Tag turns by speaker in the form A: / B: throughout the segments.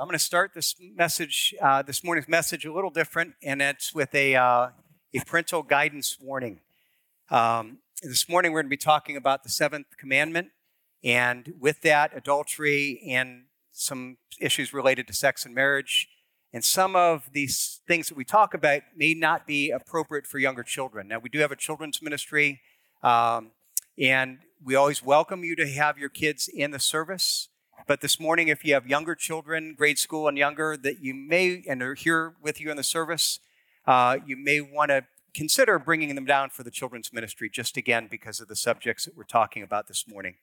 A: I'm going to start this message, uh, this morning's message, a little different, and it's with a, uh, a parental guidance warning. Um, this morning, we're going to be talking about the seventh commandment, and with that, adultery and some issues related to sex and marriage. And some of these things that we talk about may not be appropriate for younger children. Now, we do have a children's ministry, um, and we always welcome you to have your kids in the service. But this morning, if you have younger children, grade school and younger, that you may, and are here with you in the service, uh, you may want to consider bringing them down for the children's ministry, just again because of the subjects that we're talking about this morning.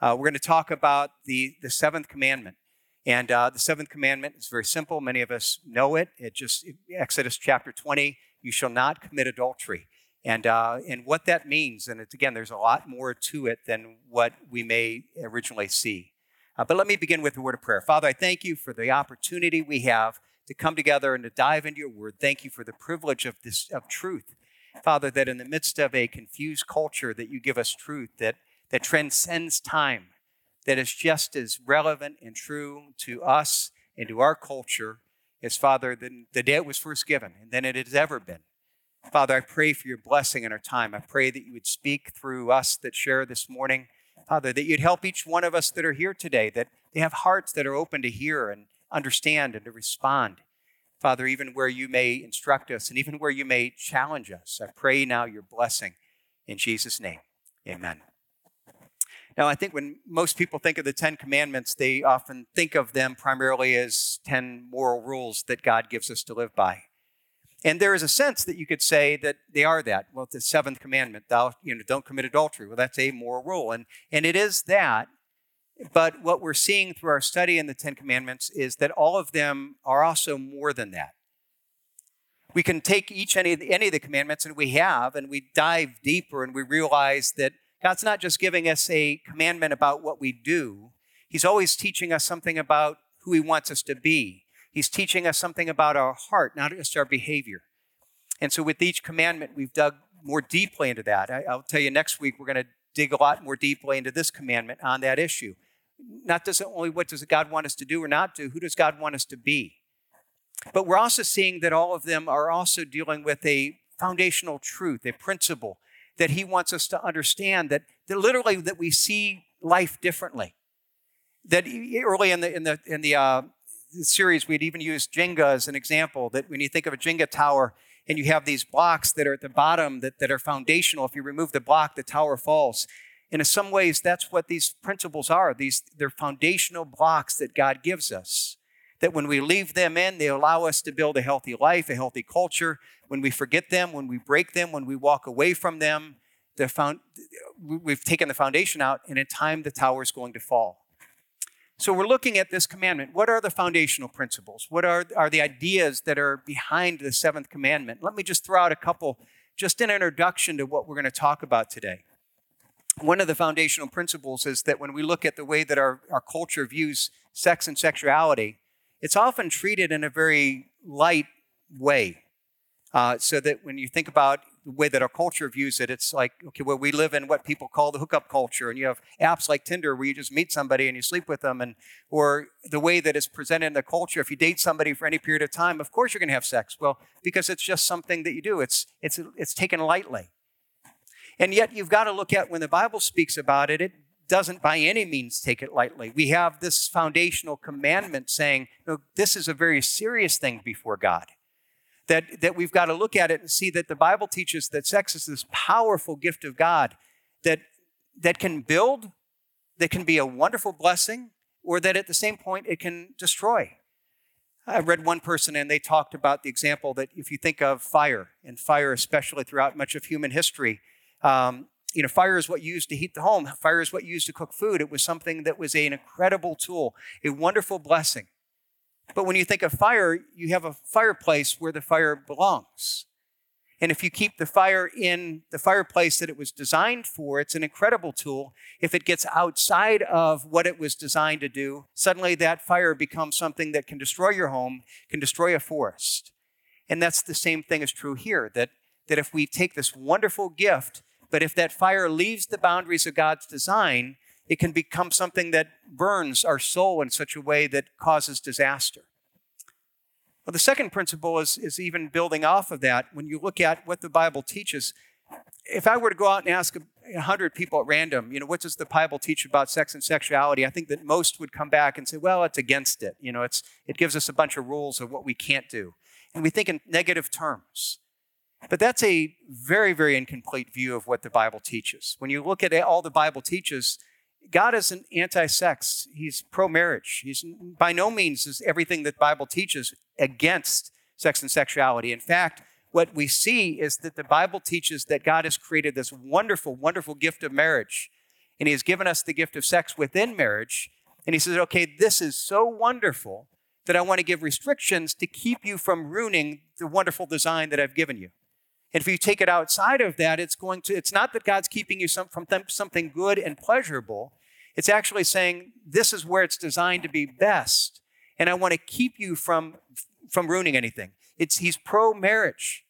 A: Uh, we're going to talk about the, the seventh commandment. And uh, the seventh commandment is very simple. Many of us know it. It just, Exodus chapter 20, you shall not commit adultery. And, uh, and what that means, and it's, again, there's a lot more to it than what we may originally see. Uh, but let me begin with a word of prayer. Father, I thank you for the opportunity we have to come together and to dive into your word. Thank you for the privilege of this of truth. Father, that in the midst of a confused culture that you give us truth that, that transcends time, that is just as relevant and true to us and to our culture as Father than the day it was first given and than it has ever been. Father, I pray for your blessing in our time. I pray that you would speak through us that share this morning. Father, that you'd help each one of us that are here today, that they have hearts that are open to hear and understand and to respond. Father, even where you may instruct us and even where you may challenge us, I pray now your blessing in Jesus' name. Amen. Now, I think when most people think of the Ten Commandments, they often think of them primarily as 10 moral rules that God gives us to live by. And there is a sense that you could say that they are that. Well, the seventh commandment, thou you know, don't commit adultery. Well, that's a moral rule. And, and it is that. But what we're seeing through our study in the Ten Commandments is that all of them are also more than that. We can take each any any of the commandments, and we have, and we dive deeper and we realize that God's not just giving us a commandment about what we do, He's always teaching us something about who He wants us to be. He's teaching us something about our heart, not just our behavior. And so, with each commandment, we've dug more deeply into that. I, will tell you next week, we're going to dig a lot more deeply into this commandment on that issue. Not just only what does God want us to do or not do, who does God want us to be? But we're also seeing that all of them are also dealing with a foundational truth, a principle that He wants us to understand that, that literally that we see life differently. That early in the in the in the uh, series, we'd even used Jenga as an example that when you think of a Jenga tower and you have these blocks that are at the bottom that, that are foundational, if you remove the block, the tower falls. And in some ways, that's what these principles are. These, they're foundational blocks that God gives us. That when we leave them in, they allow us to build a healthy life, a healthy culture. When we forget them, when we break them, when we walk away from them, the found, we've taken the foundation out, and in time, the tower is going to fall. So we're looking at this commandment. What are the foundational principles? What are, are the ideas that are behind the seventh commandment? Let me just throw out a couple, just an introduction to what we're going to talk about today. One of the foundational principles is that when we look at the way that our, our culture views sex and sexuality, it's often treated in a very light way. Uh, so that when you think about the way that our culture views it, it's like, okay, well, we live in what people call the hookup culture, and you have apps like Tinder where you just meet somebody and you sleep with them, and or the way that it's presented in the culture, if you date somebody for any period of time, of course you're going to have sex. Well, because it's just something that you do. It's it's it's taken lightly. And yet you've got to look at when the Bible speaks about it, it doesn't by any means take it lightly. We have this foundational commandment saying, no, this is a very serious thing before God that, that we've got to look at it and see that the Bible teaches that sex is this powerful gift of God that, that can build, that can be a wonderful blessing, or that at the same point it can destroy. I read one person and they talked about the example that if you think of fire, and fire especially throughout much of human history, um, you know, fire is what you used to heat the home. Fire is what you used to cook food. It was something that was an incredible tool, a wonderful blessing. But when you think of fire, you have a fireplace where the fire belongs. And if you keep the fire in the fireplace that it was designed for, it's an incredible tool. If it gets outside of what it was designed to do, suddenly that fire becomes something that can destroy your home, can destroy a forest. And that's the same thing is true here that, that if we take this wonderful gift, but if that fire leaves the boundaries of God's design, it can become something that burns our soul in such a way that causes disaster. Well, the second principle is, is even building off of that. When you look at what the Bible teaches, if I were to go out and ask 100 people at random, you know, what does the Bible teach about sex and sexuality? I think that most would come back and say, well, it's against it. You know, it's, it gives us a bunch of rules of what we can't do. And we think in negative terms. But that's a very, very incomplete view of what the Bible teaches. When you look at all the Bible teaches, God isn't anti-sex. He's pro-marriage. He's by no means is everything that the Bible teaches against sex and sexuality. In fact, what we see is that the Bible teaches that God has created this wonderful, wonderful gift of marriage. And He has given us the gift of sex within marriage. And He says, okay, this is so wonderful that I want to give restrictions to keep you from ruining the wonderful design that I've given you. And if you take it outside of that, it's going to, it's not that God's keeping you some, from something good and pleasurable. It's actually saying, this is where it's designed to be best. And I want to keep you from, from ruining anything. It's, he's pro marriage.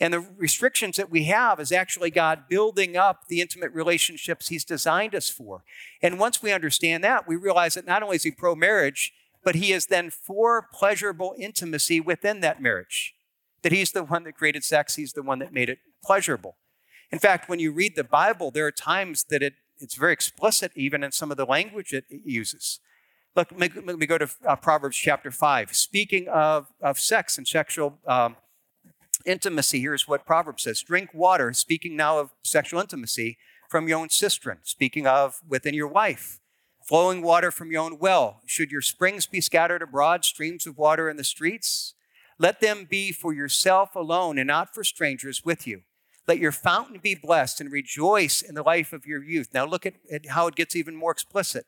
A: And the restrictions that we have is actually God building up the intimate relationships He's designed us for. And once we understand that, we realize that not only is He pro marriage, but He is then for pleasurable intimacy within that marriage that he's the one that created sex, he's the one that made it pleasurable. In fact, when you read the Bible, there are times that it, it's very explicit, even in some of the language it uses. Look, let me go to uh, Proverbs chapter 5. Speaking of, of sex and sexual um, intimacy, here's what Proverbs says Drink water, speaking now of sexual intimacy, from your own cistern, speaking of within your wife. Flowing water from your own well. Should your springs be scattered abroad, streams of water in the streets? Let them be for yourself alone and not for strangers with you. Let your fountain be blessed and rejoice in the life of your youth. Now look at, at how it gets even more explicit.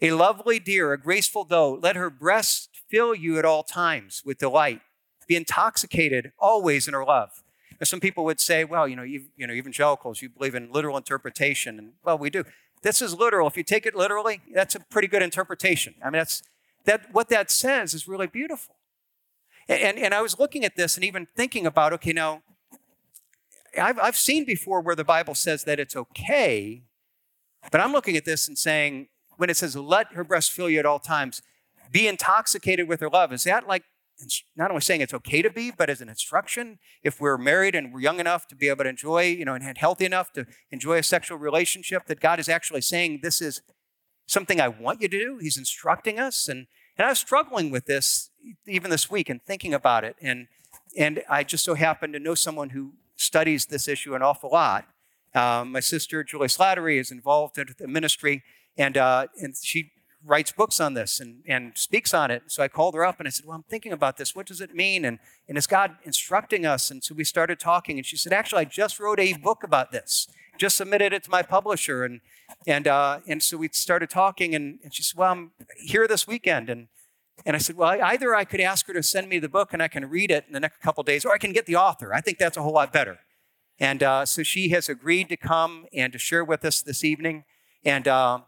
A: A lovely deer, a graceful doe, let her breast fill you at all times with delight. Be intoxicated always in her love. Now, some people would say, well, you know, you, you know, evangelicals, you believe in literal interpretation. And well, we do. This is literal. If you take it literally, that's a pretty good interpretation. I mean, that's that what that says is really beautiful. And, and I was looking at this and even thinking about okay, now, I've, I've seen before where the Bible says that it's okay, but I'm looking at this and saying, when it says, let her breast fill you at all times, be intoxicated with her love, is that like not only saying it's okay to be, but as an instruction, if we're married and we're young enough to be able to enjoy, you know, and healthy enough to enjoy a sexual relationship, that God is actually saying this is something I want you to do. He's instructing us. And, and I was struggling with this even this week and thinking about it. And, and I just so happen to know someone who studies this issue an awful lot. Um, my sister, Juli Slattery, is involved in the ministry, and, uh, and she writes books on this and, and speaks on it. So I called her up and I said, Well, I'm thinking about this. What does it mean? And, and is God instructing us? And so we started talking, and she said, Actually, I just wrote a book about this, just submitted it to my publisher. And, and, uh, and so we started talking, and, and she said, Well, I'm here this weekend. And, and I said, well, either I could ask her to send me the book and I can read it in the next couple days, or I can get the author. I think that's a whole lot better. And uh, so she has agreed to come and to share with us this evening. And uh,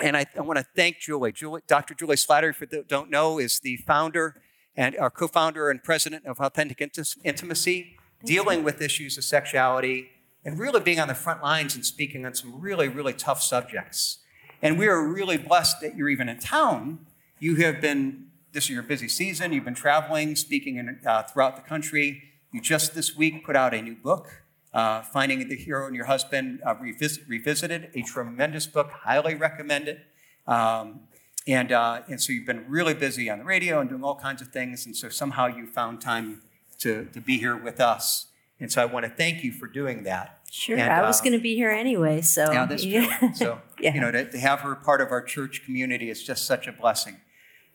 A: and I, I want to thank Juli. Juli. Dr. Juli Slattery, for those don't know, is the founder and our co-founder and president of Authentic Intimacy, dealing with issues of sexuality and really being on the front lines and speaking on some really, really tough subjects. And we are really blessed that you're even in town you have been, this is your busy season, you've been traveling, speaking in, uh, throughout the country. You just this week put out a new book, uh, Finding the Hero in Your Husband uh, revisit, Revisited, a tremendous book, highly recommend it. Um, and, uh, and so you've been really busy on the radio and doing all kinds of things. And so somehow you found time to, to be here with us. And so I want to thank you for doing that.
B: Sure,
A: and,
B: I was uh, going to be here anyway. So
A: yeah, that's true. So yeah. you know, to, to, have her part of our church community is just such a blessing.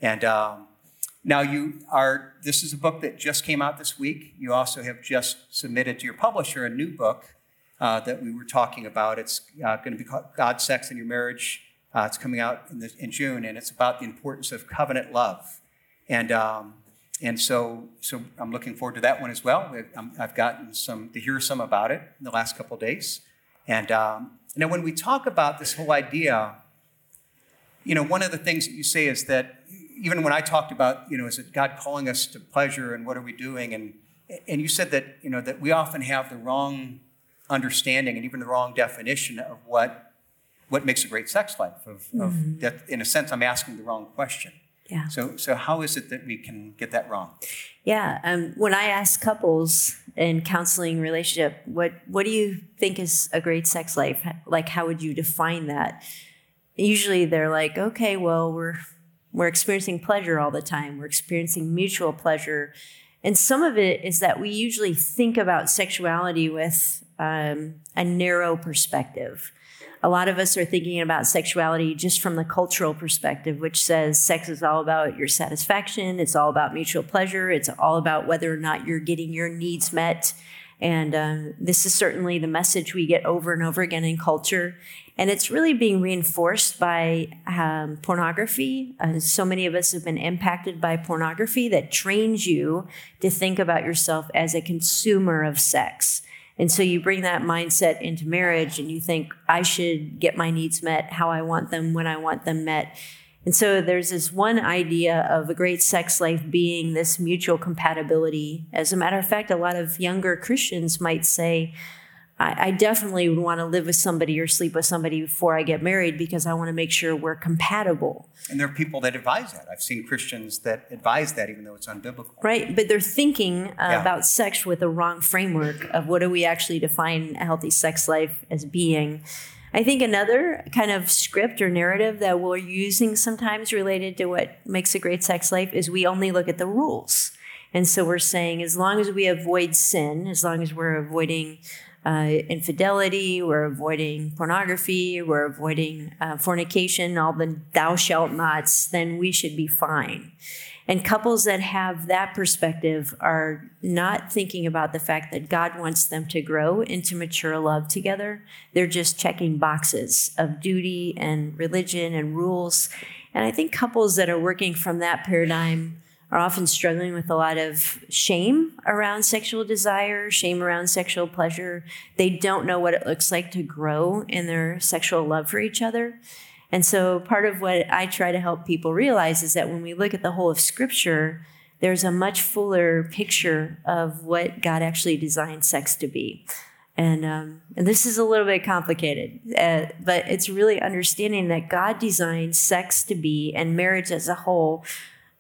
A: And um, now you are, this is a book that just came out this week. You also have just submitted to your publisher a new book uh, that we were talking about. It's uh, going to be called God, Sex, and Your Marriage. Uh, it's coming out in, the, in, June, and it's about the importance of covenant love. And um, and so, so I'm looking forward to that one as well. I've gotten some to hear some about it in the last couple days. And um, now, when we talk about this whole idea, you know, one of the things that you say is that even when I talked about, you know, is it God calling us to pleasure and what are we doing? And, and you said that, you know, that we often have the wrong understanding and even the wrong definition of what what makes a great sex life. Of, of that, in a sense, I'm asking the wrong question.
B: Yeah.
A: So, so how is it that we can get that wrong?
B: Yeah. Um, when I ask couples in counseling relationship, what what do you think is a great sex life? Like, how would you define that? Usually, they're like, okay, well, we're we're experiencing pleasure all the time. We're experiencing mutual pleasure, and some of it is that we usually think about sexuality with um, a narrow perspective a lot of us are thinking about sexuality just from the cultural perspective, which says sex is all about your satisfaction, it's all about mutual pleasure, it's all about whether or not you're getting your needs met. And um, this is certainly the message we get over and over again in culture. And it's really being reinforced by um, pornography. Uh, so many of us have been impacted by pornography that trains you to think about yourself as a consumer of sex. And so you bring that mindset into marriage and you think, I should get my needs met how I want them, when I want them met. And so there's this one idea of a great sex life being this mutual compatibility. As a matter of fact, a lot of younger Christians might say, I, I definitely would want to live with somebody or sleep with somebody before I get married because I want to make sure we're compatible.
A: And there are people that advise that. I've seen Christians that advise that, even though it's unbiblical.
B: Right, but they're thinking uh, yeah. about sex with the wrong framework of what do we actually define a healthy sex life as being. I think another kind of script or narrative that we're using sometimes related to what makes a great sex life is we only look at the rules. And so we're saying as long as we avoid sin, as long as we're avoiding uh, infidelity, we're avoiding pornography, we're avoiding uh, fornication, all the thou shalt nots, then we should be fine. And couples that have that perspective are not thinking about the fact that God wants them to grow into mature love together. They're just checking boxes of duty and religion and rules. And I think couples that are working from that paradigm are often struggling with a lot of shame around sexual desire, shame around sexual pleasure. They don't know what it looks like to grow in their sexual love for each other. And so, part of what I try to help people realize is that when we look at the whole of Scripture, there's a much fuller picture of what God actually designed sex to be. And, um, and this is a little bit complicated, uh, but it's really understanding that God designed sex to be and marriage as a whole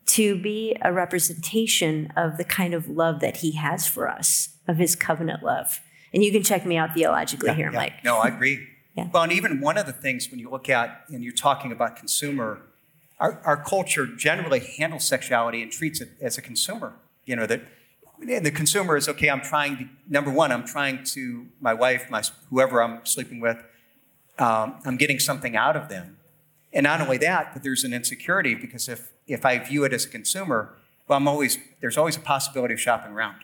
B: to be a representation of the kind of love that he has for us, of his covenant love. And you can check me out theologically
A: yeah,
B: here,
A: yeah.
B: Mike.
A: No, I agree. yeah. Well, and even one of the things when you look at, and you're talking about consumer, our, our culture generally handles sexuality and treats it as a consumer. You know, that and the consumer is okay, I'm trying to, number one, I'm trying to, my wife, my, whoever I'm sleeping with, um, I'm getting something out of them. And not only that, but there's an insecurity because if, if I view it as a consumer, well, I'm always, there's always a possibility of shopping around.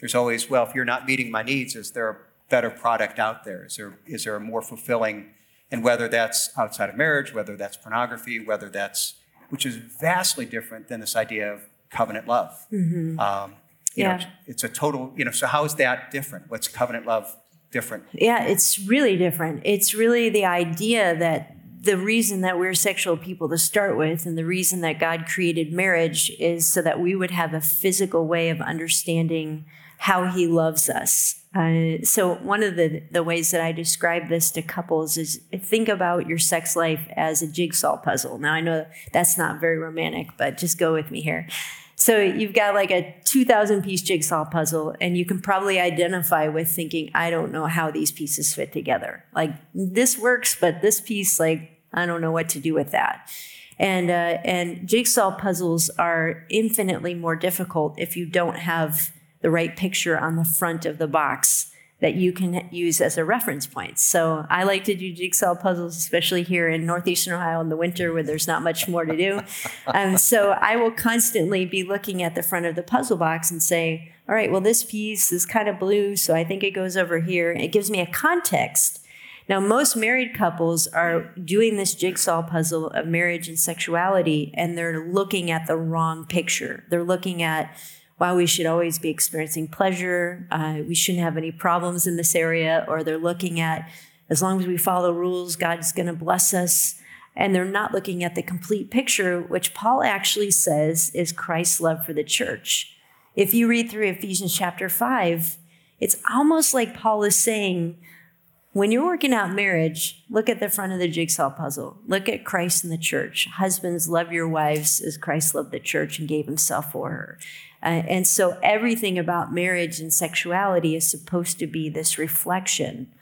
A: There's always, well, if you're not meeting my needs, is there a better product out there? Is there, is there a more fulfilling, and whether that's outside of marriage, whether that's pornography, whether that's, which is vastly different than this idea of covenant love. Mm-hmm. Um, yeah. Know, it's a total, you know, so how is that different? What's covenant love different?
B: Yeah, it's really different. It's really the idea that the reason that we're sexual people to start with, and the reason that God created marriage is so that we would have a physical way of understanding how He loves us. Uh, so, one of the, the ways that I describe this to couples is think about your sex life as a jigsaw puzzle. Now, I know that's not very romantic, but just go with me here. So, you've got like a 2,000 piece jigsaw puzzle, and you can probably identify with thinking, I don't know how these pieces fit together. Like, this works, but this piece, like, I don't know what to do with that. And uh, and jigsaw puzzles are infinitely more difficult if you don't have the right picture on the front of the box that you can use as a reference point. So I like to do jigsaw puzzles, especially here in northeastern Ohio in the winter where there's not much more to do. um, so I will constantly be looking at the front of the puzzle box and say, all right, well, this piece is kind of blue, so I think it goes over here. It gives me a context now, most married couples are doing this jigsaw puzzle of marriage and sexuality, and they're looking at the wrong picture. They're looking at, wow, we should always be experiencing pleasure. Uh, we shouldn't have any problems in this area. Or they're looking at, as long as we follow rules, God's going to bless us. And they're not looking at the complete picture, which Paul actually says is Christ's love for the church. If you read through Ephesians chapter 5, it's almost like Paul is saying, when you're working out marriage, look at the front of the jigsaw puzzle. Look at Christ and the church. Husbands, love your wives as Christ loved the church and gave himself for her. Uh, and so everything about marriage and sexuality is supposed to be this reflection.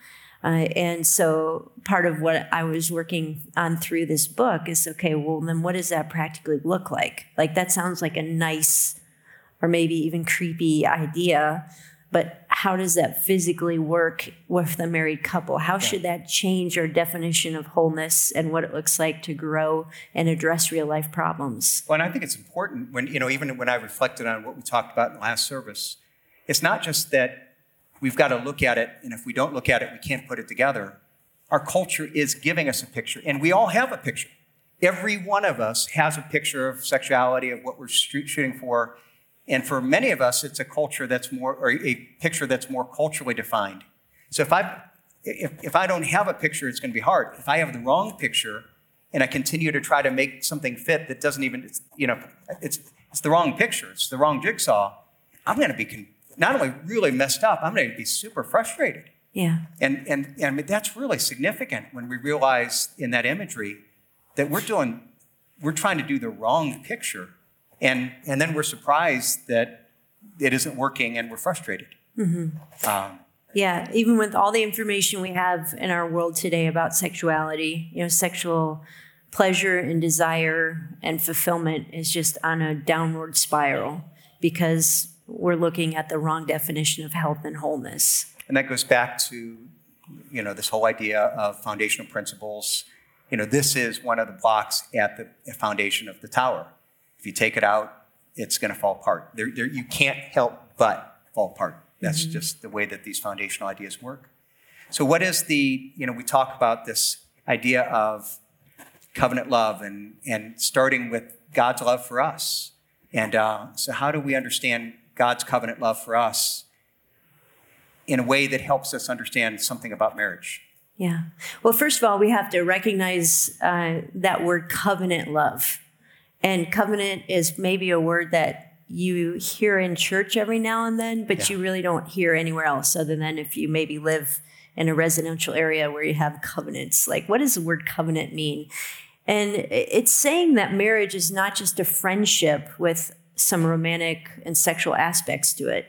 B: Uh, and so part of what I was working on through this book is okay, well, then what does that practically look like? Like, that sounds like a nice or maybe even creepy idea but how does that physically work with the married couple? How should that change our definition of wholeness and what it looks like to grow and address real life problems?
A: Well, and I think it's important when, you know, even when I reflected on what we talked about in the last service, it's not just that we've got to look at it, and if we don't look at it, we can't put it together. Our culture is giving us a picture, and we all have a picture. Every one of us has a picture of sexuality, of what we're shooting for, and for many of us, it's a culture that's more, or a picture that's more culturally defined. So if I, if, if I don't have a picture, it's going to be hard. If I have the wrong picture and I continue to try to make something fit that doesn't even, you know, it's, it's the wrong picture, it's the wrong jigsaw, I'm going to be not only really messed up, I'm going to be super frustrated.
B: Yeah.
A: And, and, and that's really significant when we realize in that imagery that we're doing, we're trying to do the wrong picture and, and then we're surprised that it isn't working and we're frustrated.
B: Mm-hmm. Um, yeah, even with all the information we have in our world today about sexuality, you know, sexual pleasure and desire and fulfillment is just on a downward spiral because we're looking at the wrong definition of health and wholeness.
A: And that goes back to, you know, this whole idea of foundational principles. You know, this is one of the blocks at the foundation of the tower. If you take it out, it's going to fall apart. There, there, you can't help but fall apart. That's mm-hmm. just the way that these foundational ideas work. So, what is the, you know, we talk about this idea of covenant love and, and starting with God's love for us. And uh, so, how do we understand God's covenant love for us in a way that helps us understand something about marriage?
B: Yeah. Well, first of all, we have to recognize uh, that word covenant love. And covenant is maybe a word that you hear in church every now and then, but yeah. you really don't hear anywhere else other than if you maybe live in a residential area where you have covenants. Like, what does the word covenant mean? And it's saying that marriage is not just a friendship with some romantic and sexual aspects to it.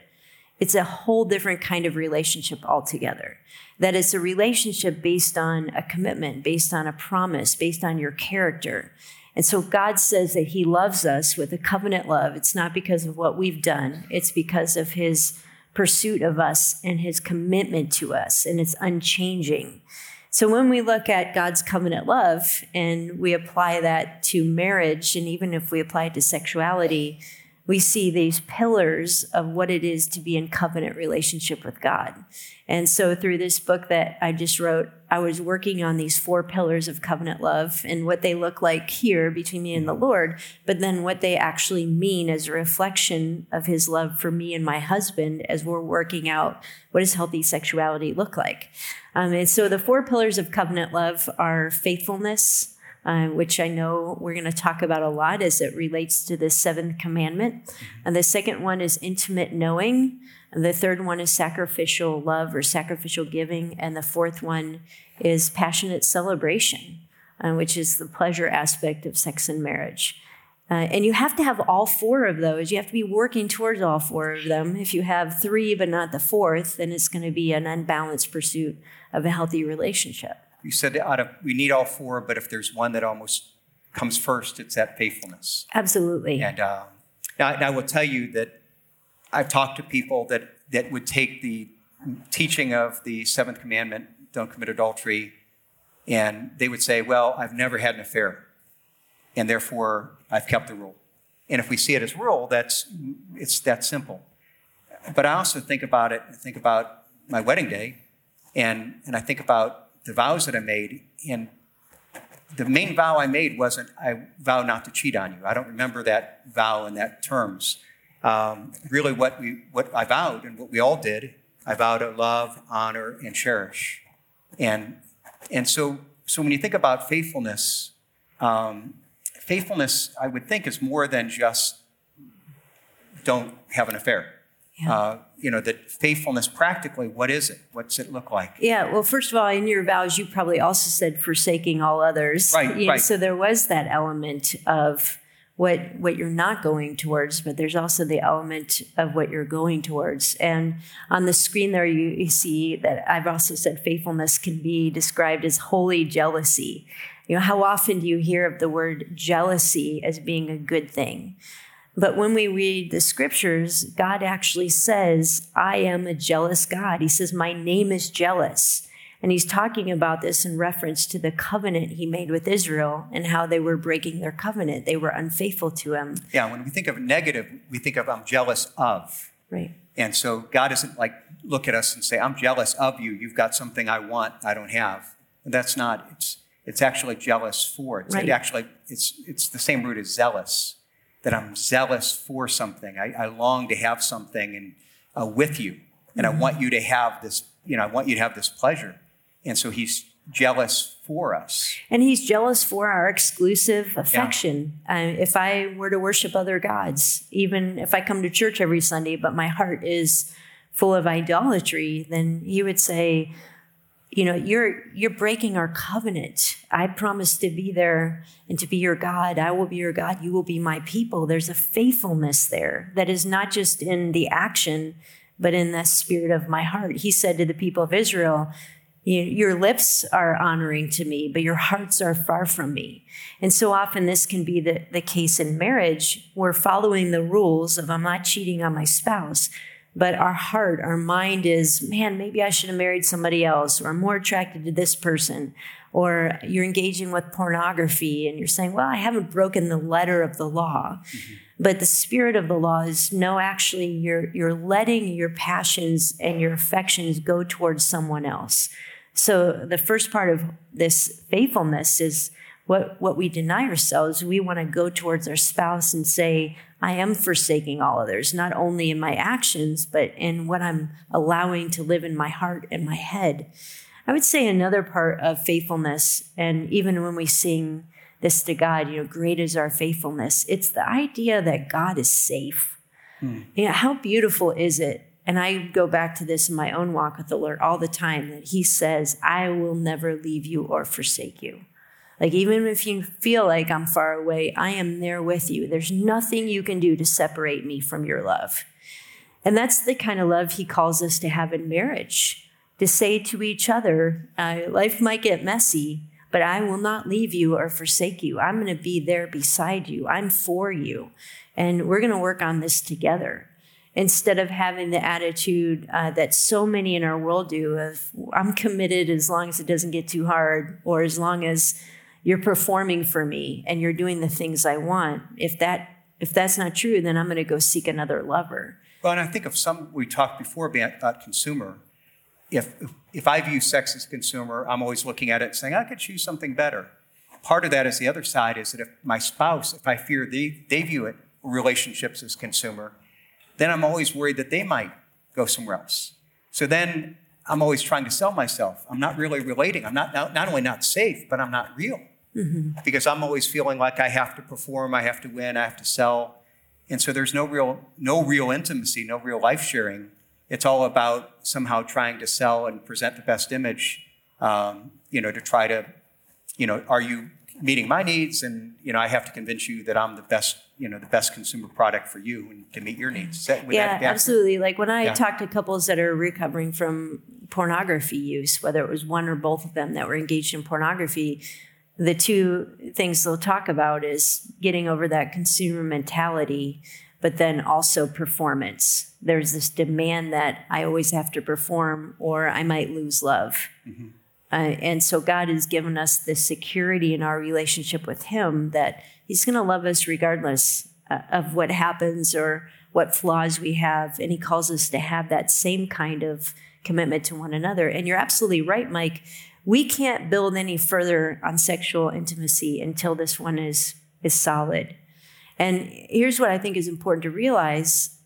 B: It's a whole different kind of relationship altogether. That it's a relationship based on a commitment, based on a promise, based on your character. And so God says that He loves us with a covenant love. It's not because of what we've done, it's because of His pursuit of us and His commitment to us, and it's unchanging. So when we look at God's covenant love and we apply that to marriage, and even if we apply it to sexuality, we see these pillars of what it is to be in covenant relationship with God. And so through this book that I just wrote, I was working on these four pillars of covenant love and what they look like here between me and the Lord, but then what they actually mean as a reflection of his love for me and my husband as we're working out what does healthy sexuality look like. Um, and so the four pillars of covenant love are faithfulness, um, which I know we're going to talk about a lot as it relates to the seventh commandment. Mm-hmm. And the second one is intimate knowing. And the third one is sacrificial love or sacrificial giving. And the fourth one is passionate celebration, uh, which is the pleasure aspect of sex and marriage. Uh, and you have to have all four of those. You have to be working towards all four of them. If you have three but not the fourth, then it's going to be an unbalanced pursuit of a healthy relationship
A: you said out of we need all four, but if there's one that almost comes first, it's that faithfulness.
B: Absolutely.
A: And um, now, I will tell you that I've talked to people that that would take the teaching of the seventh commandment, don't commit adultery, and they would say, "Well, I've never had an affair, and therefore I've kept the rule." And if we see it as rule, that's it's that simple. But I also think about it. I think about my wedding day, and and I think about the vows that I made, and the main vow I made wasn't I vow not to cheat on you. I don't remember that vow in that terms. Um, really, what we what I vowed and what we all did, I vowed to love, honor, and cherish. And and so so when you think about faithfulness, um, faithfulness I would think is more than just don't have an affair. Yeah. Uh, you know, that faithfulness practically, what is it? What's it look like?
B: Yeah, well, first of all, in your vows, you probably also said forsaking all others.
A: Right,
B: you
A: know, right.
B: So there was that element of what what you're not going towards, but there's also the element of what you're going towards. And on the screen there, you, you see that I've also said faithfulness can be described as holy jealousy. You know, how often do you hear of the word jealousy as being a good thing? But when we read the scriptures, God actually says, I am a jealous God. He says, My name is jealous. And he's talking about this in reference to the covenant he made with Israel and how they were breaking their covenant. They were unfaithful to him.
A: Yeah, when we think of negative, we think of I'm jealous of.
B: Right.
A: And so God doesn't like look at us and say, I'm jealous of you. You've got something I want, I don't have. And that's not, it's it's actually jealous for. It's
B: right.
A: it actually it's it's the same root as zealous that I'm zealous for something. I, I long to have something and uh, with you, and mm-hmm. I want you to have this. You know, I want you to have this pleasure, and so he's jealous for us.
B: And he's jealous for our exclusive affection. Yeah. Uh, if I were to worship other gods, even if I come to church every Sunday, but my heart is full of idolatry, then he would say, you know you're you're breaking our covenant. I promise to be there and to be your god. I will be your god. You will be my people. There's a faithfulness there that is not just in the action but in the spirit of my heart. He said to the people of israel your lips are honoring to me but your hearts are far from me. And so often this can be the, the case in marriage. We're following the rules of i'm not cheating on my spouse but our heart, our mind is, man, maybe I should have married somebody else, or I'm more attracted to this person, or you're engaging with pornography and you're saying, well, I haven't broken the letter of the law. Mm-hmm. But the spirit of the law is no, actually, you're, you're letting your passions and your affections go towards someone else. So the first part of this faithfulness is what, what we deny ourselves. We want to go towards our spouse and say, I am forsaking all others, not only in my actions, but in what I'm allowing to live in my heart and my head. I would say another part of faithfulness, and even when we sing this to God, you know, great is our faithfulness, it's the idea that God is safe. Hmm. You know, how beautiful is it? And I go back to this in my own walk with the Lord all the time that He says, I will never leave you or forsake you. Like, even if you feel like I'm far away, I am there with you. There's nothing you can do to separate me from your love. And that's the kind of love he calls us to have in marriage to say to each other, uh, life might get messy, but I will not leave you or forsake you. I'm going to be there beside you. I'm for you. And we're going to work on this together instead of having the attitude uh, that so many in our world do of, I'm committed as long as it doesn't get too hard or as long as you're performing for me and you're doing the things I want. If that if that's not true, then I'm going to go seek another lover.
A: Well, and I think of some we talked before about consumer. If if I view sex as consumer, I'm always looking at it saying I could choose something better. Part of that is the other side is that if my spouse, if I fear they, they view it relationships as consumer, then I'm always worried that they might go somewhere else. So then I'm always trying to sell myself. I'm not really relating. I'm not, not, not only not safe, but I'm not real mm-hmm. because I'm always feeling like I have to perform, I have to win, I have to sell. And so there's no real, no real intimacy, no real life sharing. It's all about somehow trying to sell and present the best image, um, you know, to try to, you know, are you meeting my needs? And, you know, I have to convince you that I'm the best, you know, the best consumer product for you and to meet your needs.
B: That, yeah, absolutely. Like when I yeah. talk to couples that are recovering from pornography use, whether it was one or both of them that were engaged in pornography, the two things they'll talk about is getting over that consumer mentality, but then also performance. There's this demand that I always have to perform or I might lose love. Mm-hmm. Uh, and so God has given us the security in our relationship with Him that He's going to love us regardless uh, of what happens or what flaws we have. And He calls us to have that same kind of commitment to one another. And you're absolutely right, Mike we can't build any further on sexual intimacy until this one is is solid. And here's what I think is important to realize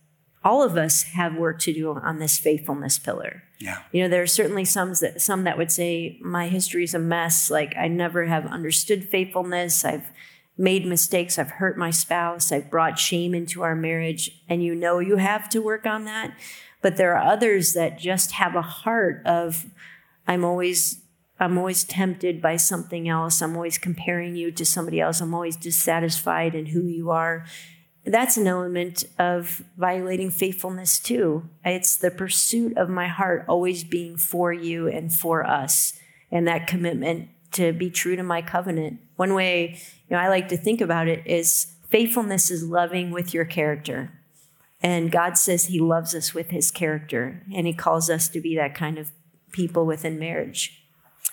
B: all of us have work to do on this faithfulness pillar.
A: Yeah.
B: You know, there are certainly some that some that would say my history is a mess, like I never have understood faithfulness. I've made mistakes. I've hurt my spouse. I've brought shame into our marriage. And you know you have to work on that. But there are others that just have a heart of, I'm always. I'm always tempted by something else. I'm always comparing you to somebody else. I'm always dissatisfied in who you are. That's an element of violating faithfulness too. It's the pursuit of my heart always being for you and for us, and that commitment to be true to my covenant. One way you know, I like to think about it is faithfulness is loving with your character. And God says He loves us with His character, and He calls us to be that kind of people within marriage.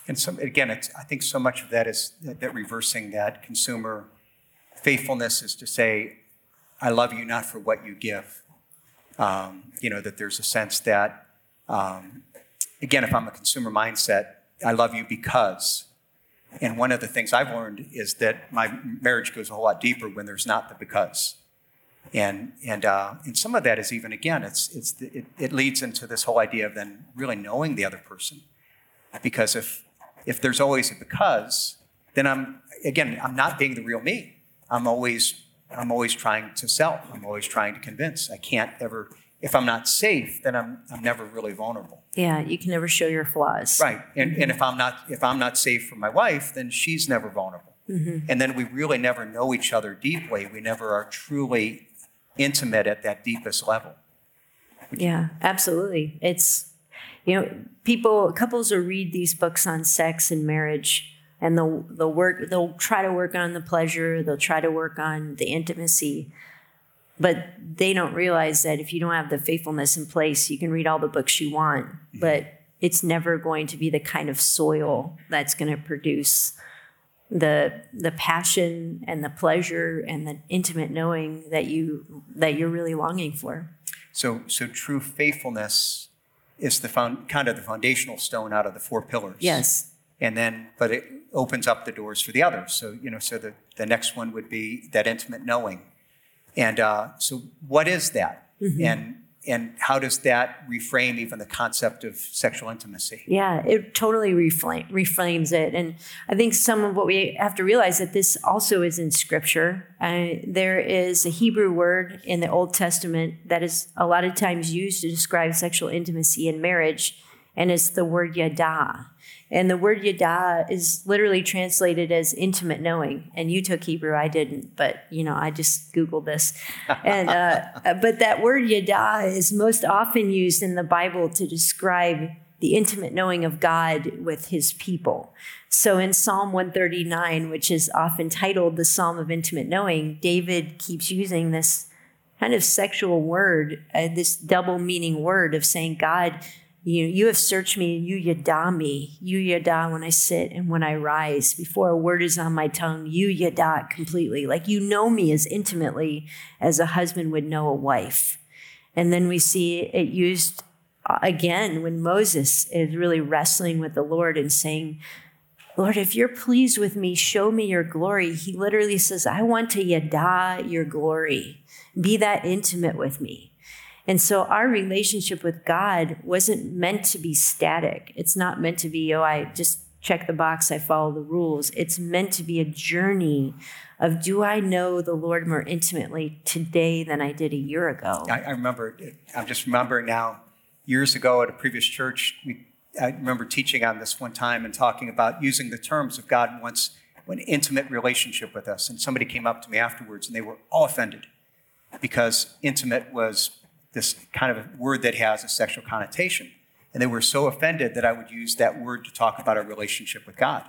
A: And so, again, I think so much of that is that, that reversing that consumer faithfulness is to say, I love you not for what you give. Um, you know, that there's a sense that, um, again, if I'm a consumer mindset, I love you because and one of the things I've learned is that my marriage goes a whole lot deeper when there's not the because. And, and, uh, and some of that is even, again, it's, it's the, it, it leads into this whole idea of then really knowing the other person. Because if, if there's always a because, then I'm, again, I'm not being the real me. I'm always, I'm always trying to sell. I'm always trying to convince. I can't ever if I'm not safe, then I'm, I'm never really vulnerable.
B: Yeah, you can never show your flaws.
A: Right. And, mm-hmm. and if I'm not if I'm not safe for my wife, then she's never vulnerable. Mm-hmm. And then we really never know each other deeply. We never are truly intimate at that deepest level.
B: Yeah, absolutely. It's you know, people couples will read these books on sex and marriage and they'll they'll work they'll try to work on the pleasure, they'll try to work on the intimacy. But they don't realize that if you don't have the faithfulness in place, you can read all the books you want, mm-hmm. but it's never going to be the kind of soil that's going to produce the the passion and the pleasure and the intimate knowing that you that you're really longing for.
A: So so true faithfulness is the found, kind of the foundational stone out of the four pillars.
B: Yes.
A: And then but it opens up the doors for the others. So you know so the the next one would be that intimate knowing and uh, so, what is that? Mm-hmm. And and how does that reframe even the concept of sexual intimacy?
B: Yeah, it totally reframe, reframes it. And I think some of what we have to realize that this also is in Scripture. Uh, there is a Hebrew word in the Old Testament that is a lot of times used to describe sexual intimacy in marriage, and it's the word yada. And the word yada is literally translated as intimate knowing. And you took Hebrew, I didn't, but you know, I just Googled this. And uh, but that word yada is most often used in the Bible to describe the intimate knowing of God with his people. So in Psalm 139, which is often titled the Psalm of Intimate Knowing, David keeps using this kind of sexual word, uh, this double meaning word of saying, God, you, you have searched me, and you yada me, you yada when I sit and when I rise. Before a word is on my tongue, you yada completely. Like you know me as intimately as a husband would know a wife. And then we see it used uh, again when Moses is really wrestling with the Lord and saying, Lord, if you're pleased with me, show me your glory. He literally says, I want to yada your glory. Be that intimate with me. And so our relationship with God wasn't meant to be static. It's not meant to be, oh, I just check the box, I follow the rules. It's meant to be a journey of do I know the Lord more intimately today than I did a year ago?
A: I, I remember, I'm just remembering now, years ago at a previous church, we, I remember teaching on this one time and talking about using the terms of God wants an intimate relationship with us. And somebody came up to me afterwards and they were all offended because intimate was this kind of word that has a sexual connotation. And they were so offended that I would use that word to talk about our relationship with God.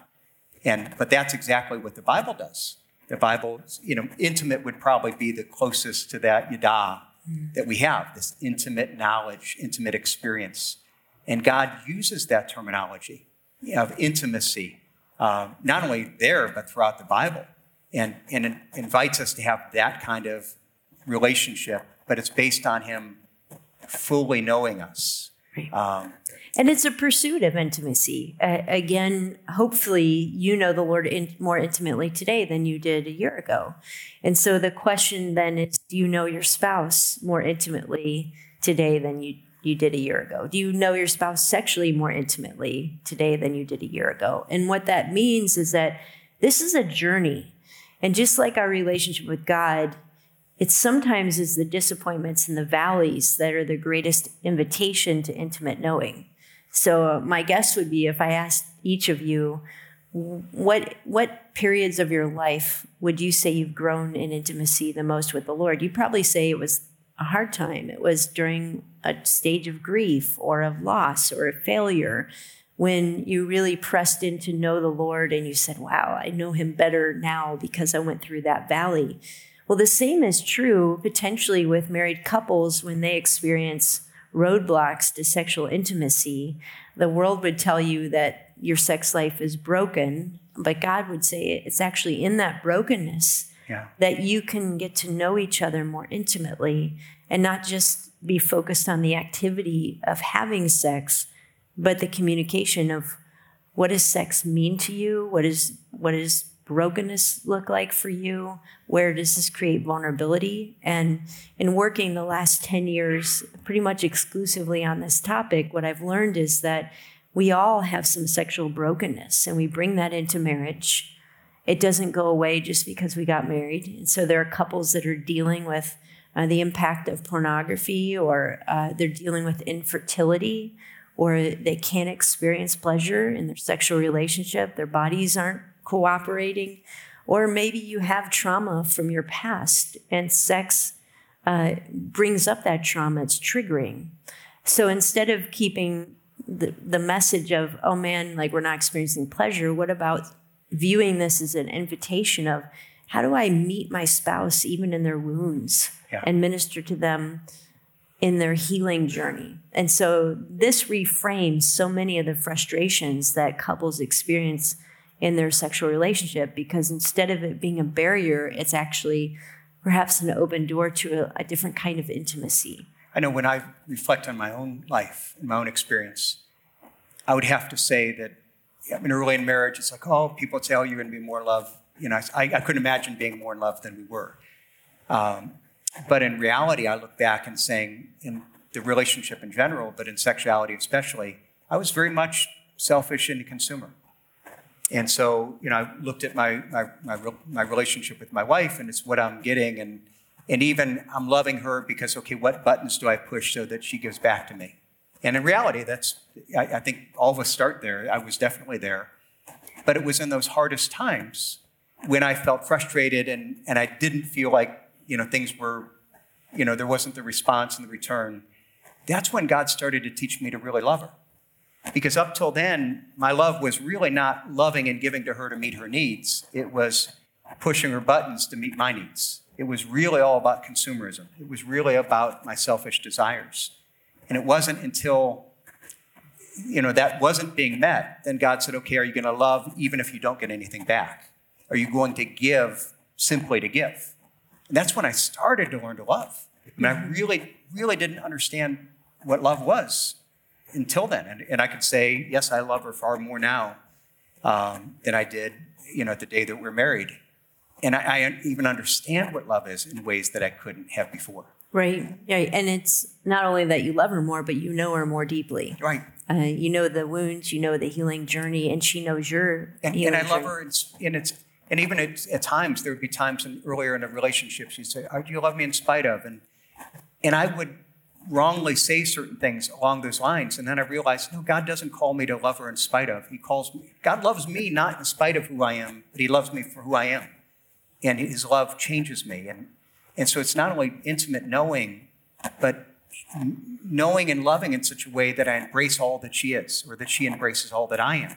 A: And, but that's exactly what the Bible does. The Bible, you know, intimate would probably be the closest to that yada that we have, this intimate knowledge, intimate experience. And God uses that terminology of intimacy, uh, not only there, but throughout the Bible, and, and invites us to have that kind of relationship but it's based on Him fully knowing us.
B: Um, and it's a pursuit of intimacy. Uh, again, hopefully, you know the Lord in, more intimately today than you did a year ago. And so the question then is do you know your spouse more intimately today than you, you did a year ago? Do you know your spouse sexually more intimately today than you did a year ago? And what that means is that this is a journey And just like our relationship with God, it sometimes is the disappointments and the valleys that are the greatest invitation to intimate knowing. So, uh, my guess would be if I asked each of you, what what periods of your life would you say you've grown in intimacy the most with the Lord? You'd probably say it was a hard time. It was during a stage of grief or of loss or of failure when you really pressed in to know the Lord and you said, Wow, I know him better now because I went through that valley. Well, the same is true potentially with married couples when they experience roadblocks to sexual intimacy. The world would tell you that your sex life is broken, but God would say it's actually in that brokenness yeah. that you can get to know each other more intimately and not just be focused on the activity of having sex, but the communication of what does sex mean to you? What is what is brokenness look like for you? Where does this create vulnerability? And in working the last 10 years pretty much exclusively on this topic, what I've learned is that we all have some sexual brokenness and we bring that into marriage. It doesn't go away just because we got married. And so there are couples that are dealing with uh, the impact of pornography or uh, they're dealing with infertility or they can't experience pleasure in their sexual relationship. Their bodies aren't cooperating. Or maybe you have trauma from your past and sex uh, brings up that trauma, it's triggering. So instead of keeping the, the message of, oh man, like we're not experiencing pleasure, what about viewing this as an invitation of how do I meet my spouse even in their wounds yeah. and minister to them in their healing journey? And so this reframes so many of the frustrations that couples experience in their sexual relationship because instead of it being a barrier, it's actually perhaps an open door to a, a different kind of intimacy.
A: I know when I reflect on my own life and my own experience, I would have to say that I mean, early in marriage, it's like, oh, people tell oh, you're going to be more in love. You know, I, I couldn't imagine being more in love than we were. Um, but in reality, I look back and saying, in the relationship in general, but in sexuality especially, I was very much selfish and a consumer. And so, you know, I looked at my, my, my, my, relationship with my wife, and it's what I'm getting. And, and even I'm loving her because, okay, what buttons do I push so that she gives back to me? And in reality, that's, I, I think all of us start there. I was definitely there. But it was in those hardest times when I felt frustrated and, and I didn't feel like, you know, things were, you know, there wasn't the response and the return. That's when God started to teach me to really love her. Because up till then, my love was really not loving and giving to her to meet her needs. It was pushing her buttons to meet my needs. It was really all about consumerism. It was really about my selfish desires. And it wasn't until you know that wasn't being met then God said, "Okay, are you going to love even if you don't get anything back? Are you going to give simply to give?" And that's when I started to learn to love. And I really, really didn't understand what love was until then. And, and I could say, yes, I love her far more now um, than I did, you know, at the day that we're married. And I, I, even understand what love is in ways that I couldn't have before.
B: Right. Yeah. And it's not only that you love her more, but you know her more deeply.
A: Right.
B: Uh, you know the wounds, you know the healing journey, and she knows your.
A: And, and I love her, and it's, and it's and even at, at, times there would be times in, earlier in a relationship she'd say, "Do you love me in spite of?" and and I would wrongly say certain things along those lines. And then I realized, no, God doesn't call me to love her in spite of. He calls me, God loves me not in spite of who I am, but He loves me for who I am. And His love changes me. And, and so it's not only intimate knowing, but knowing and loving in such a way that I embrace all that she is, or that she embraces all that I am,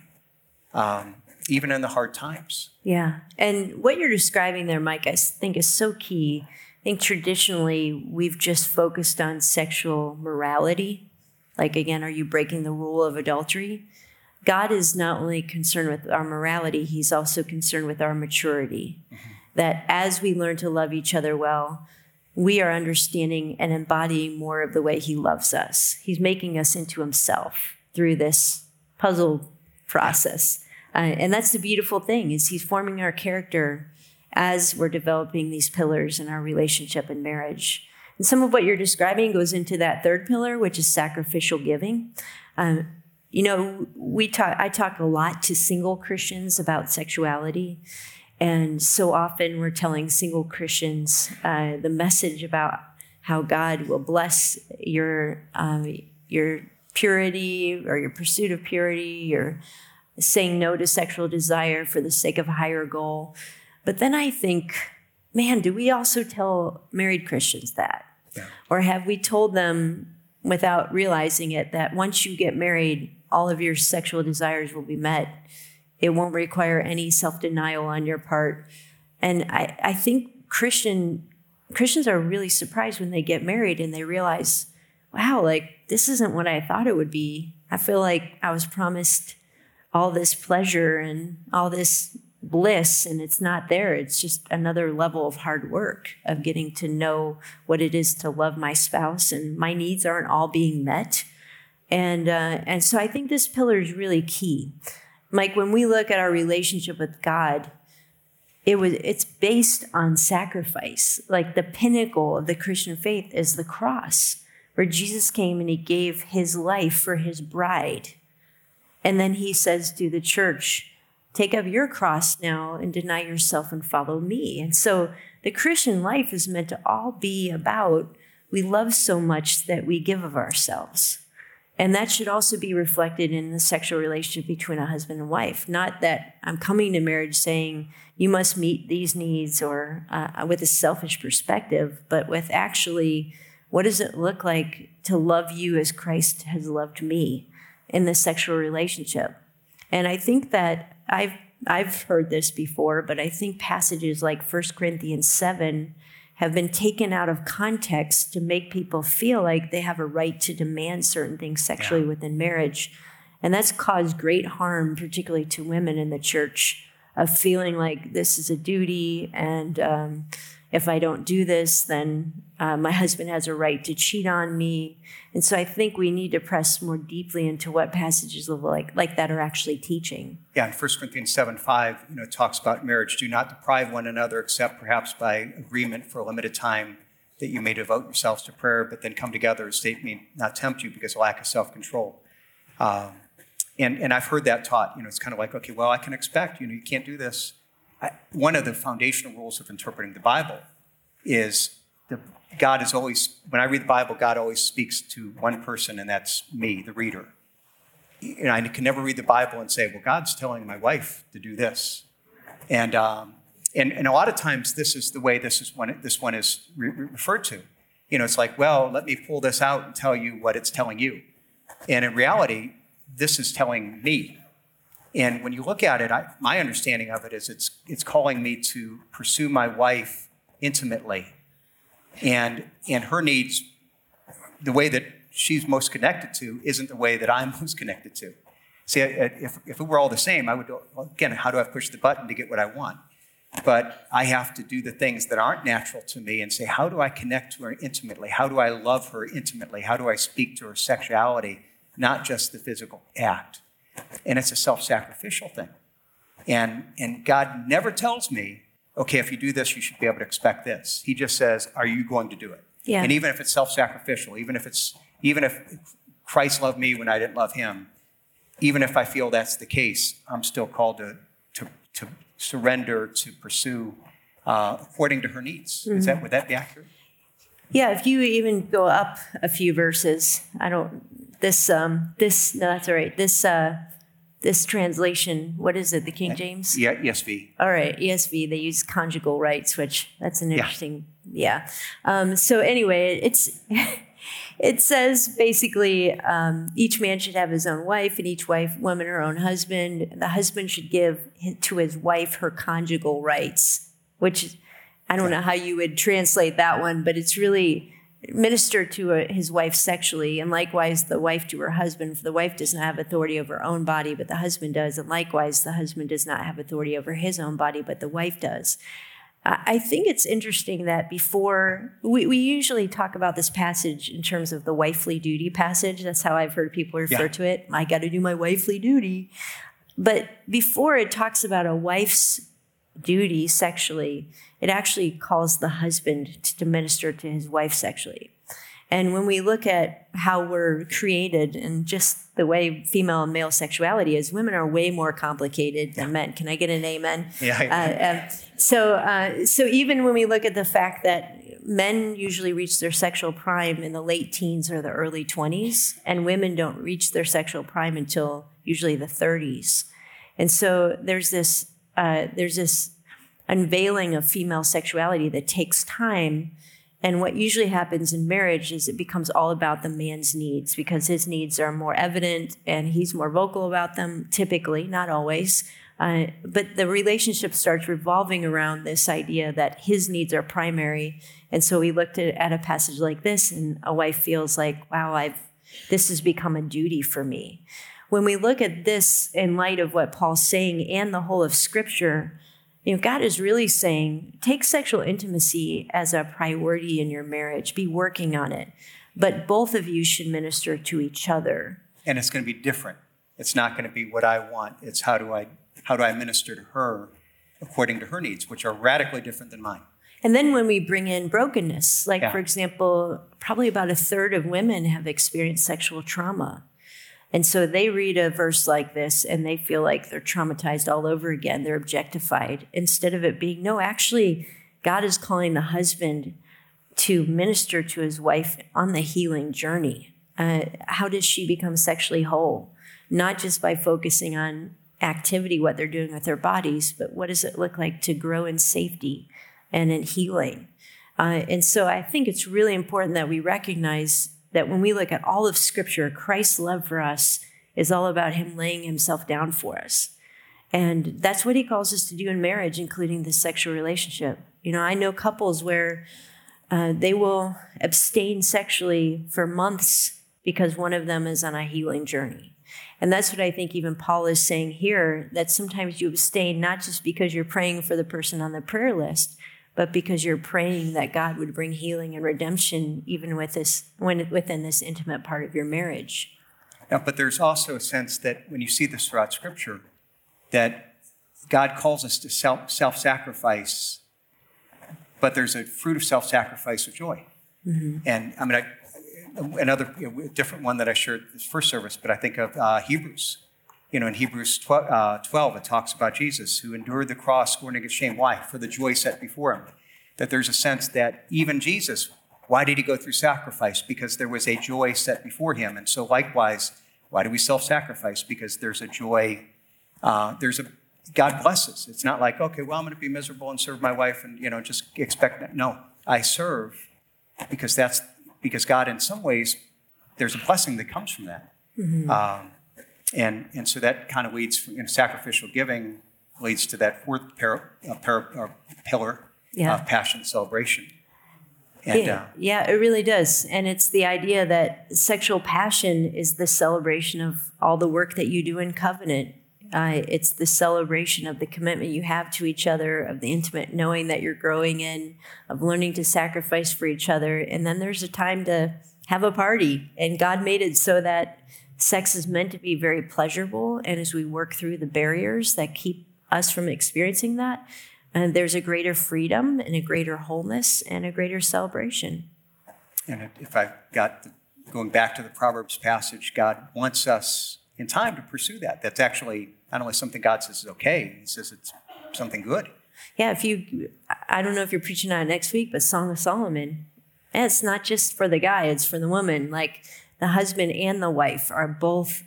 A: um, even in the hard times.
B: Yeah. And what you're describing there, Mike, I think is so key I think traditionally we've just focused on sexual morality. Like, again, are you breaking the rule of adultery? God is not only concerned with our morality, He's also concerned with our maturity. Mm-hmm. That as we learn to love each other well, we are understanding and embodying more of the way He loves us. He's making us into Himself through this puzzle process. Uh, and that's the beautiful thing is He's forming our character as we're developing these pillars in our relationship and marriage. And some of what you're describing goes into that third pillar, which is sacrificial giving. Um, you know, we talk. I talk a lot to single Christians about sexuality, And so often we're telling single Christians uh, the message about how God will bless your um, your purity or your pursuit of purity, your saying no to sexual desire for the sake of a higher goal. But then I think, man, do we also tell married Christians that? Yeah. Or have we told them without realizing it that once you get married, all of your sexual desires will be met? It won't require any self denial on your part. And I, I think Christian Christians are really surprised when they get married and they realize, wow, like this isn't what I thought it would be. I feel like I was promised all this pleasure and all this bliss and it's not there. It's just another level of hard work of getting to know what it is to love my spouse and my needs aren't all being met. And uh, and so i think this pillar is really key. Like when we look at our relationship with god it was it's based on sacrifice. Like the pinnacle of the christian faith is the cross where jesus came and he gave his life for his bride. And then he says to the church, Take up your cross now and deny yourself and follow me. And so the Christian life is meant to all be about we love so much that we give of ourselves. And that should also be reflected in the sexual relationship between a husband and wife. Not that I'm coming to marriage saying you must meet these needs or uh, with a selfish perspective, but with actually what does it look like to love you as Christ has loved me? in the sexual relationship. And I think that I've I've heard this before, but I think passages like 1 Corinthians 7 have been taken out of context to make people feel like they have a right to demand certain things sexually yeah. within marriage. And that's caused great harm, particularly to women in the church, of feeling like this is a duty and um, if I don't do this, then uh, my husband has a right to cheat on me. And so I think we need to press more deeply into what passages like, like that are actually teaching.
A: Yeah, in 1 Corinthians 7 5, you know, talks about marriage. Do not deprive one another except perhaps by agreement for a limited time that you may devote yourselves to prayer, but then come together as Satan may not tempt you because of lack of self control. Um, and, and I've heard that taught. You know, it's kind of like, okay, well, I can expect, you know, you can't do this One of the foundational rules of interpreting the Bible is the, God is always, when I read the Bible, God always speaks to one person, and that's me, the reader. And I can never read the Bible and say, well, God's telling my wife to do this. And, um, and, and a lot of times, this is the way this, is one, this one is re- referred to. You know, it's like, well, let me pull this out and tell you what it's telling you. And in reality, this is telling me and when you look at it, I, my understanding of it is it's, it's calling me to pursue my wife intimately. And, and her needs, the way that she's most connected to, isn't the way that I'm most connected to. See, if, if it were all the same, I would, again, how do I push the button to get what I want? But I have to do the things that aren't natural to me and say, how do I connect to her intimately? How do I love her intimately? How do I speak to her sexuality, not just the physical act? And it's a self sacrificial thing. And, and God never tells me, okay, if you do this, you should be able to expect this. He just says, are you going to do it? Yeah. And even if it's self sacrificial, even if it's, even if Christ loved me when I didn't love him, even if I feel that's the case, I'm still called to, to, to surrender, to pursue uh, according to her needs. Mm-hmm. Is that, would that be accurate?
B: Yeah, if you even go up a few verses, I don't this um this no that's all right. This uh this translation what is it the king james?
A: yeah esv
B: all right esv they use conjugal rights which that's an interesting yeah, yeah. Um, so anyway it's it says basically um, each man should have his own wife and each wife woman her own husband. The husband should give to his wife her conjugal rights which i don't know how you would translate that one but it's really minister to a, his wife sexually, and likewise the wife to her husband. For the wife does not have authority over her own body, but the husband does, and likewise the husband does not have authority over his own body, but the wife does. I think it's interesting that before we, we usually talk about this passage in terms of the wifely duty passage. That's how I've heard people refer yeah. to it. I got to do my wifely duty. But before it talks about a wife's duty sexually, it actually calls the husband to minister to his wife sexually. And when we look at how we're created and just the way female and male sexuality is, women are way more complicated than men. Can I get an amen?
A: Yeah.
B: Uh, um, so, uh, so even when we look at the fact that men usually reach their sexual prime in the late teens or the early 20s, and women don't reach their sexual prime until usually the 30s. And so there's this uh, there's this unveiling of female sexuality that takes time. And what usually happens in marriage is it becomes all about the man's needs because his needs are more evident and he's more vocal about them, typically, not always. Uh, but the relationship starts revolving around this idea that his needs are primary. And so we looked at, at a passage like this, and a wife feels like, wow, I've, this has become a duty for me. When we look at this in light of what Paul's saying and the whole of Scripture, you know, God is really saying take sexual intimacy as a priority in your marriage, be working on it. But both of you should minister to each other.
A: And it's going to be different. It's not going to be what I want. It's how do I how do I minister to her according to her needs, which are radically different than mine.
B: And then when we bring in brokenness, like yeah. for example, probably about a third of women have experienced sexual trauma. And so they read a verse like this and they feel like they're traumatized all over again. They're objectified instead of it being, no, actually, God is calling the husband to minister to his wife on the healing journey. Uh, how does she become sexually whole? Not just by focusing on activity, what they're doing with their bodies, but what does it look like to grow in safety and in healing? Uh, and so I think it's really important that we recognize that when we look at all of Scripture, Christ's love for us is all about Him laying Himself down for us. And that's what He calls us to do in marriage, including the sexual relationship. You know, I know couples where uh, they will abstain sexually for months because one of them is on a healing journey. And that's what I think even Paul is saying here that sometimes you abstain not just because you're praying for the person on the prayer list, but because you're praying that God would bring healing and redemption even with this, when, within this intimate part of your marriage.
A: Yeah, but there's also a sense that when you see this throughout Scripture, that God calls us to self sacrifice, but there's a fruit of self sacrifice of joy. Mm-hmm. And I mean, I, another you know, different one that I shared this first service, but I think of uh, Hebrews you know, in Hebrews 12, uh, 12, it talks about Jesus who endured the cross, scorning its shame. Why? For the joy set before him. That there's a sense that even Jesus, why did he go through sacrifice? Because there was a joy set before him. And so, likewise, why do we self sacrifice? Because there's a joy, uh, there's a God blesses. It's not like, okay, well, I'm going to be miserable and serve my wife and, you know, just expect that. No, I serve because that's because God, in some ways, there's a blessing that comes from that. Mm-hmm. Um, and, and so that kind of leads, you know, sacrificial giving leads to that fourth par, uh, par, uh, pillar yeah. of passion celebration.
B: And, yeah, uh, yeah, it really does. And it's the idea that sexual passion is the celebration of all the work that you do in covenant. Uh, it's the celebration of the commitment you have to each other, of the intimate knowing that you're growing in, of learning to sacrifice for each other. And then there's a time to have a party. And God made it so that sex is meant to be very pleasurable. And as we work through the barriers that keep us from experiencing that, uh, there's a greater freedom and a greater wholeness and a greater celebration.
A: And if I got the, going back to the Proverbs passage, God wants us in time to pursue that. That's actually not only something God says is okay, He says it's something good.
B: Yeah, if you, I don't know if you're preaching on it next week, but Song of Solomon, it's not just for the guy, it's for the woman. Like the husband and the wife are both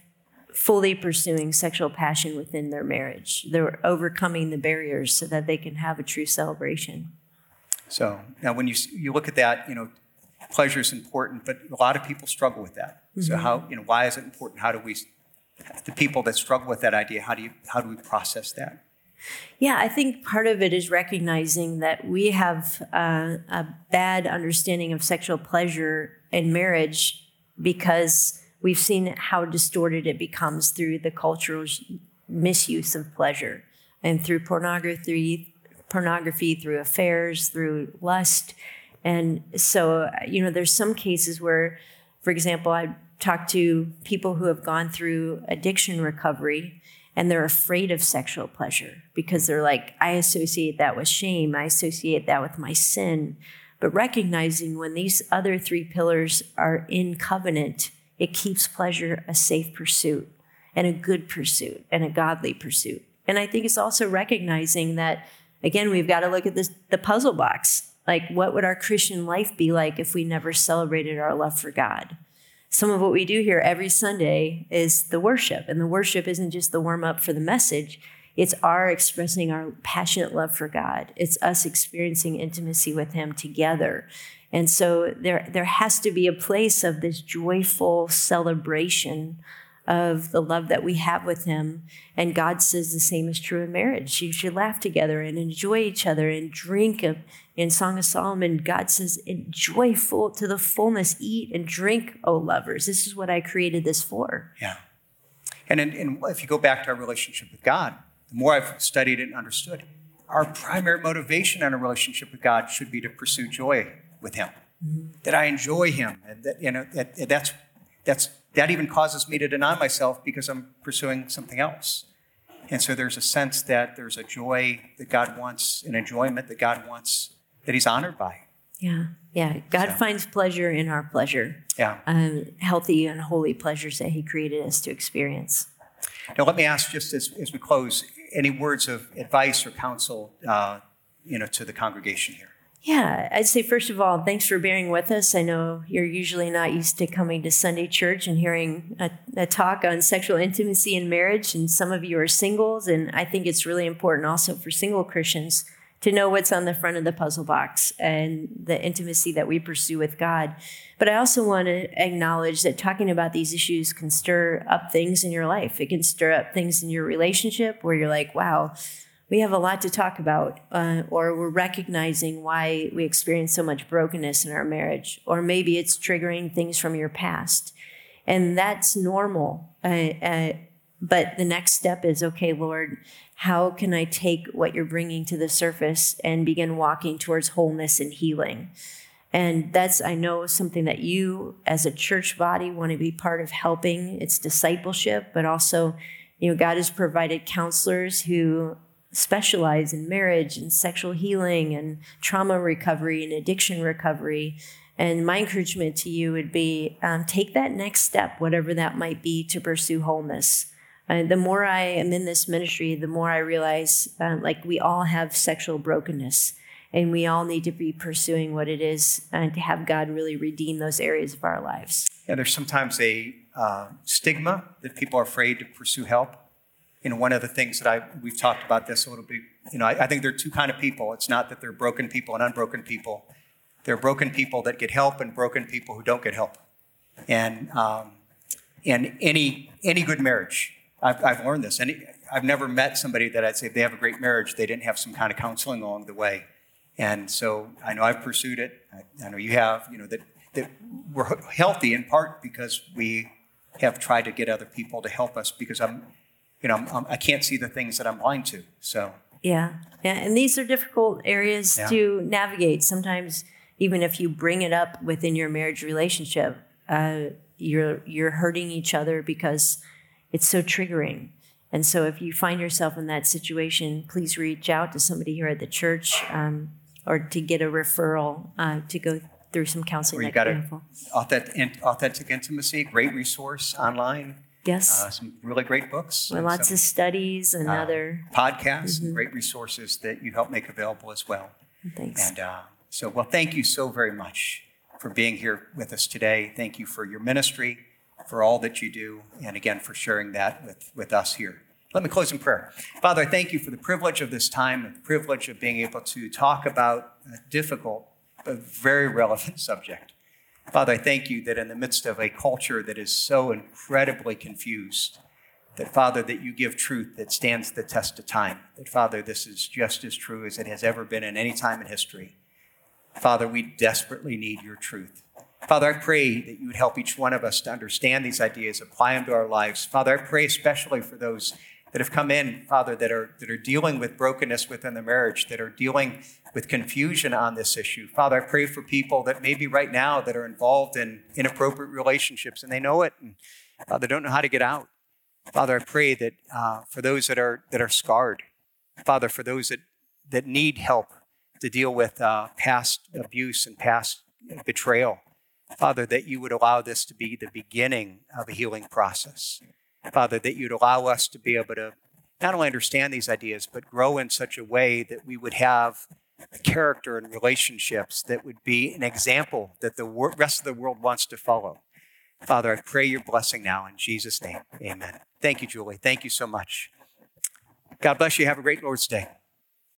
B: fully pursuing sexual passion within their marriage. They're overcoming the barriers so that they can have a true celebration.
A: So now, when you you look at that, you know, pleasure is important, but a lot of people struggle with that. Mm-hmm. So how you know why is it important? How do we the people that struggle with that idea? How do you how do we process that?
B: Yeah, I think part of it is recognizing that we have uh, a bad understanding of sexual pleasure in marriage because we've seen how distorted it becomes through the cultural misuse of pleasure and through pornography, pornography, through affairs, through lust. And so, you know, there's some cases where, for example, I talked to people who have gone through addiction recovery and they're afraid of sexual pleasure because they're like, I associate that with shame. I associate that with my sin. But recognizing when these other three pillars are in covenant, it keeps pleasure a safe pursuit and a good pursuit and a godly pursuit. And I think it's also recognizing that, again, we've got to look at this, the puzzle box. Like, what would our Christian life be like if we never celebrated our love for God? Some of what we do here every Sunday is the worship, and the worship isn't just the warm up for the message, it's our expressing our passionate love for God. It's us experiencing intimacy with Him together. And so there, there has to be a place of this joyful celebration of the love that we have with Him. And God says the same is true in marriage. You should laugh together and enjoy each other and drink. In Song of Solomon, God says, enjoy full to the fullness, eat and drink, O lovers. This is what I created this for.
A: Yeah. And, and if you go back to our relationship with God, the more I've studied it and understood, our primary motivation in a relationship with God should be to pursue joy with Him. Mm-hmm. That I enjoy Him, and that you know that, that's that's that even causes me to deny myself because I'm pursuing something else. And so there's a sense that there's a joy that God wants, an enjoyment that God wants, that He's honored by.
B: Yeah, yeah. God so. finds pleasure in our pleasure.
A: Yeah.
B: Um, healthy and holy pleasures that He created us to experience.
A: Now, let me ask just as, as we close any words of advice or counsel, uh, you know, to the congregation here?
B: Yeah, I'd say first of all, thanks for bearing with us. I know you're usually not used to coming to Sunday church and hearing a, a, talk on sexual intimacy and marriage, and some of you are singles, and I think it's really important also for single Christians to know what's on the front of the puzzle box and the intimacy that we pursue with God. But I also want to acknowledge that talking about these issues can stir up things in your life. It can stir up things in your relationship where you're like, wow, we have a lot to talk about, uh, or we're recognizing why we experience so much brokenness in our marriage, or maybe it's triggering things from your past. And that's normal. Uh, uh, but the next step is okay, Lord, how can I take what you're bringing to the surface and begin walking towards wholeness and healing? And that's, I know, something that you as a church body want to be part of helping. It's discipleship, but also, you know, God has provided counselors who specialize in marriage and sexual healing and trauma recovery and addiction recovery. And my encouragement to you would be um, take that next step, whatever that might be, to pursue wholeness. Uh, the more I am in this ministry, the more I realize uh, like we all have sexual brokenness and we all need to be pursuing what it is and to have God really redeem those areas of our lives.
A: Yeah, there's sometimes a uh, stigma that people are afraid to pursue help. You know, one of the things that I we've talked about this a little bit. You know, I, I think there are two kind of people. It's not that they're broken people and unbroken people. There are broken people that get help and broken people who don't get help. And um, and any any good marriage I've, I've learned this. And I've never met somebody that I'd say they have a great marriage, they didn't have some kind of counseling along the way. And so I know I've pursued it. I, I know you have, you know, that, that we're healthy in part because we have tried to get other people to help us because I'm, you know, I'm, I can not see the things that I'm blind to. So.
B: Yeah. Yeah. And these are difficult areas yeah. to navigate. Sometimes, even if you bring it up within your marriage relationship, uh, you're, you're hurting each other because it's so triggering. And so, if you find yourself in that situation, please reach out to somebody here at the church um, or to get a referral uh, to go through some counseling.
A: You got a authentic, authentic intimacy, great resource online.
B: Yes.
A: Uh, some really great books.
B: Well, lots
A: some,
B: of studies and uh, other
A: podcasts mm-hmm. and great resources that you help make available as well.
B: Thanks.
A: And uh, so, well, thank you so very much for being here with us today. Thank you for your ministry for all that you do, and again for sharing that with, with us here. Let me close in prayer. Father, I thank you for the privilege of this time, the privilege of being able to talk about a difficult but very relevant subject. Father, I thank you that in the midst of a culture that is so incredibly confused, that Father, that you give truth that stands the test of time. That Father, this is just as true as it has ever been in any time in history. Father, we desperately need your truth. Father, I pray that you would help each one of us to understand these ideas, apply them to our lives. Father, I pray especially for those that have come in, Father, that are, that are dealing with brokenness within the marriage, that are dealing with confusion on this issue. Father, I pray for people that maybe right now that are involved in inappropriate relationships and they know it and uh, they don't know how to get out. Father, I pray that uh, for those that are, that are scarred, Father, for those that, that need help to deal with uh, past abuse and past betrayal. Father, that you would allow this to be the beginning of a healing process. Father, that you'd allow us to be able to not only understand these ideas, but grow in such a way that we would have character and relationships that would be an example that the rest of the world wants to follow. Father, I pray your blessing now in Jesus' name. Amen. Thank you, Juli. Thank you so much. God bless you. Have a great Lord's Day.